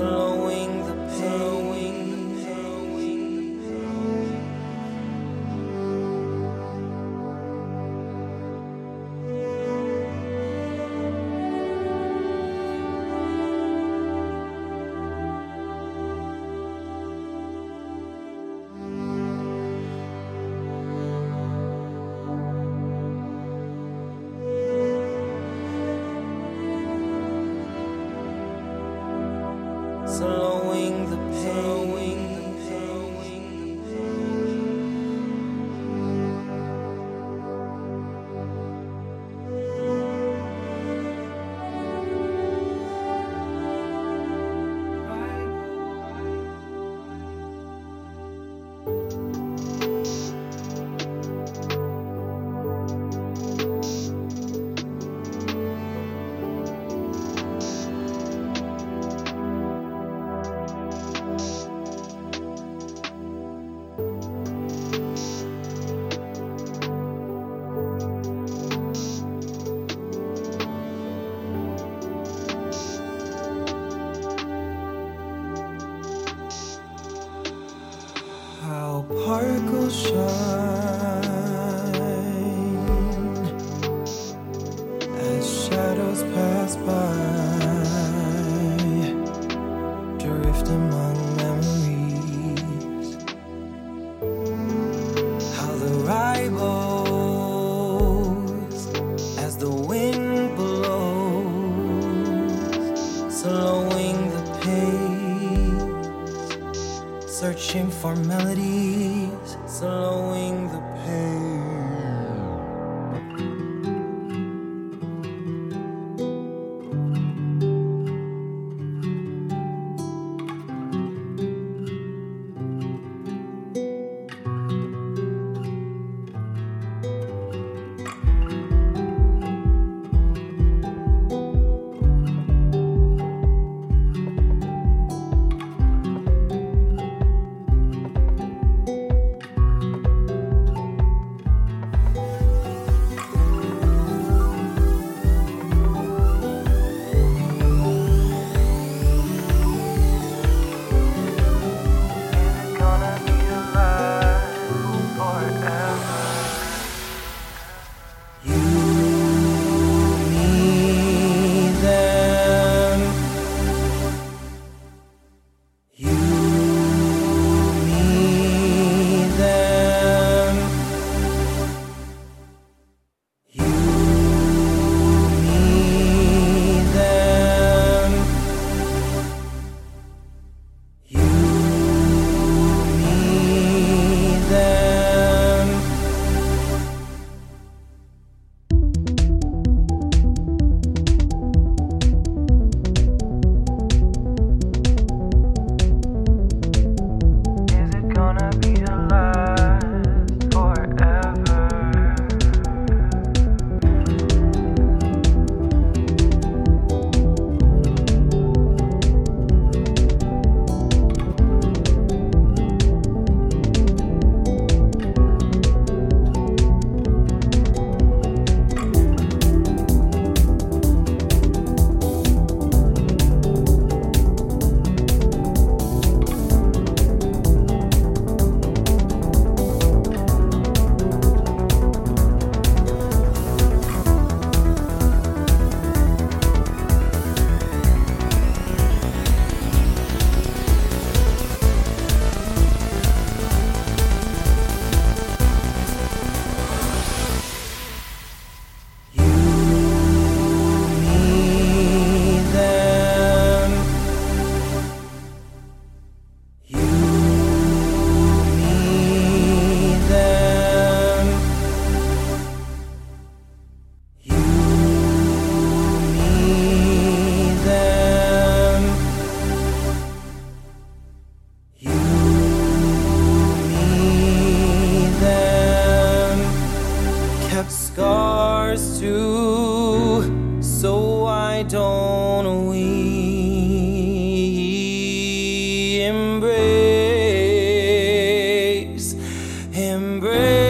alone. swallowing the pain. 小牌歌山。For melodies, slowing the pace. why don't we embrace, embrace?